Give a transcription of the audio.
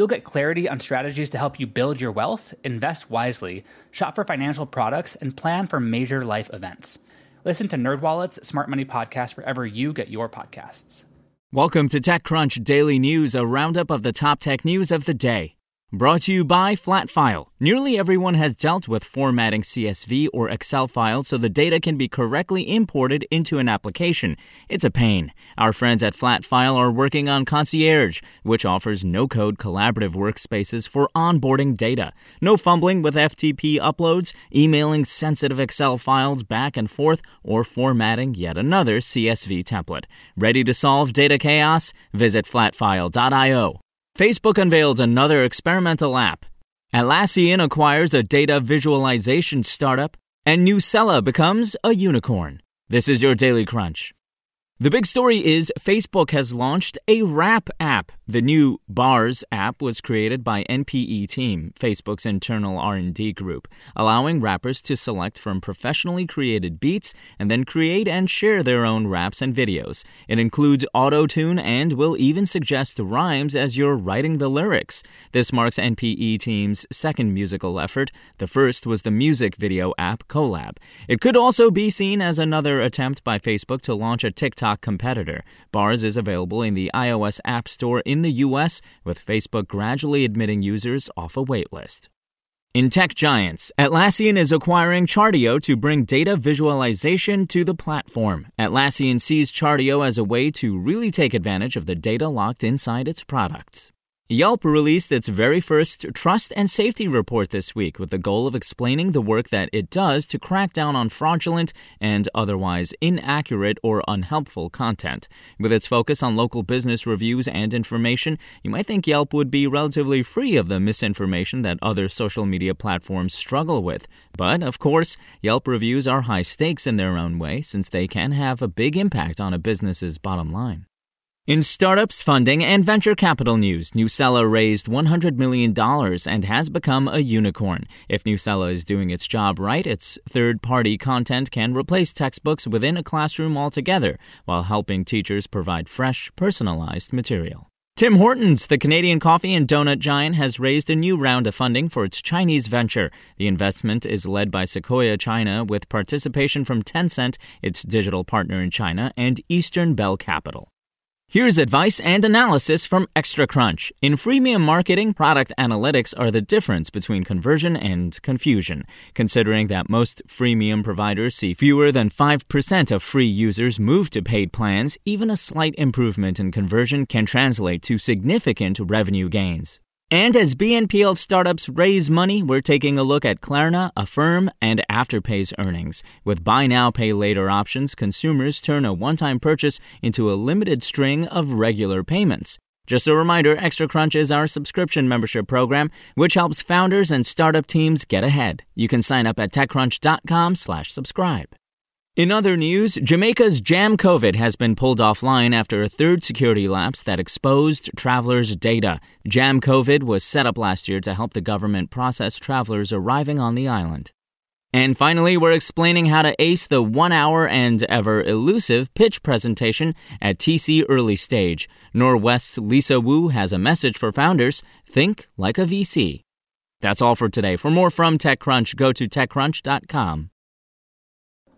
You'll get clarity on strategies to help you build your wealth, invest wisely, shop for financial products, and plan for major life events. Listen to NerdWallet's Smart Money Podcast wherever you get your podcasts. Welcome to TechCrunch Daily News, a roundup of the top tech news of the day. Brought to you by Flatfile. Nearly everyone has dealt with formatting CSV or Excel files so the data can be correctly imported into an application. It's a pain. Our friends at Flatfile are working on Concierge, which offers no code collaborative workspaces for onboarding data. No fumbling with FTP uploads, emailing sensitive Excel files back and forth, or formatting yet another CSV template. Ready to solve data chaos? Visit flatfile.io. Facebook unveils another experimental app. Atlassian acquires a data visualization startup, and Newsela becomes a unicorn. This is your Daily Crunch. The big story is Facebook has launched a rap app. The new Bars app was created by NPE Team, Facebook's internal R&D group, allowing rappers to select from professionally created beats and then create and share their own raps and videos. It includes auto-tune and will even suggest rhymes as you're writing the lyrics. This marks NPE Team's second musical effort. The first was the music video app Collab. It could also be seen as another attempt by Facebook to launch a TikTok competitor. Bars is available in the iOS App Store in the US, with Facebook gradually admitting users off a waitlist. In tech giants, Atlassian is acquiring Chartio to bring data visualization to the platform. Atlassian sees Chartio as a way to really take advantage of the data locked inside its products. Yelp released its very first trust and safety report this week with the goal of explaining the work that it does to crack down on fraudulent and otherwise inaccurate or unhelpful content. With its focus on local business reviews and information, you might think Yelp would be relatively free of the misinformation that other social media platforms struggle with. But, of course, Yelp reviews are high stakes in their own way since they can have a big impact on a business's bottom line. In startups, funding, and venture capital news, Newsela raised $100 million and has become a unicorn. If Newsela is doing its job right, its third party content can replace textbooks within a classroom altogether while helping teachers provide fresh, personalized material. Tim Hortons, the Canadian coffee and donut giant, has raised a new round of funding for its Chinese venture. The investment is led by Sequoia China with participation from Tencent, its digital partner in China, and Eastern Bell Capital. Here's advice and analysis from Extra Crunch. In freemium marketing, product analytics are the difference between conversion and confusion. Considering that most freemium providers see fewer than 5% of free users move to paid plans, even a slight improvement in conversion can translate to significant revenue gains. And as BNPL startups raise money, we're taking a look at Klarna, Affirm, and Afterpay's earnings. With buy now, pay later options, consumers turn a one time purchase into a limited string of regular payments. Just a reminder, Extra Crunch is our subscription membership program, which helps founders and startup teams get ahead. You can sign up at techcrunch.com/subscribe. In other news, Jamaica's JamCOVID has been pulled offline after a third security lapse that exposed travelers' data. JamCOVID was set up last year to help the government process travelers arriving on the island. And finally, we're explaining how to ace the one hour and ever elusive pitch presentation at TC Early Stage. Norwest's Lisa Wu has a message for founders think like a VC. That's all for today. For more from TechCrunch, go to TechCrunch.com.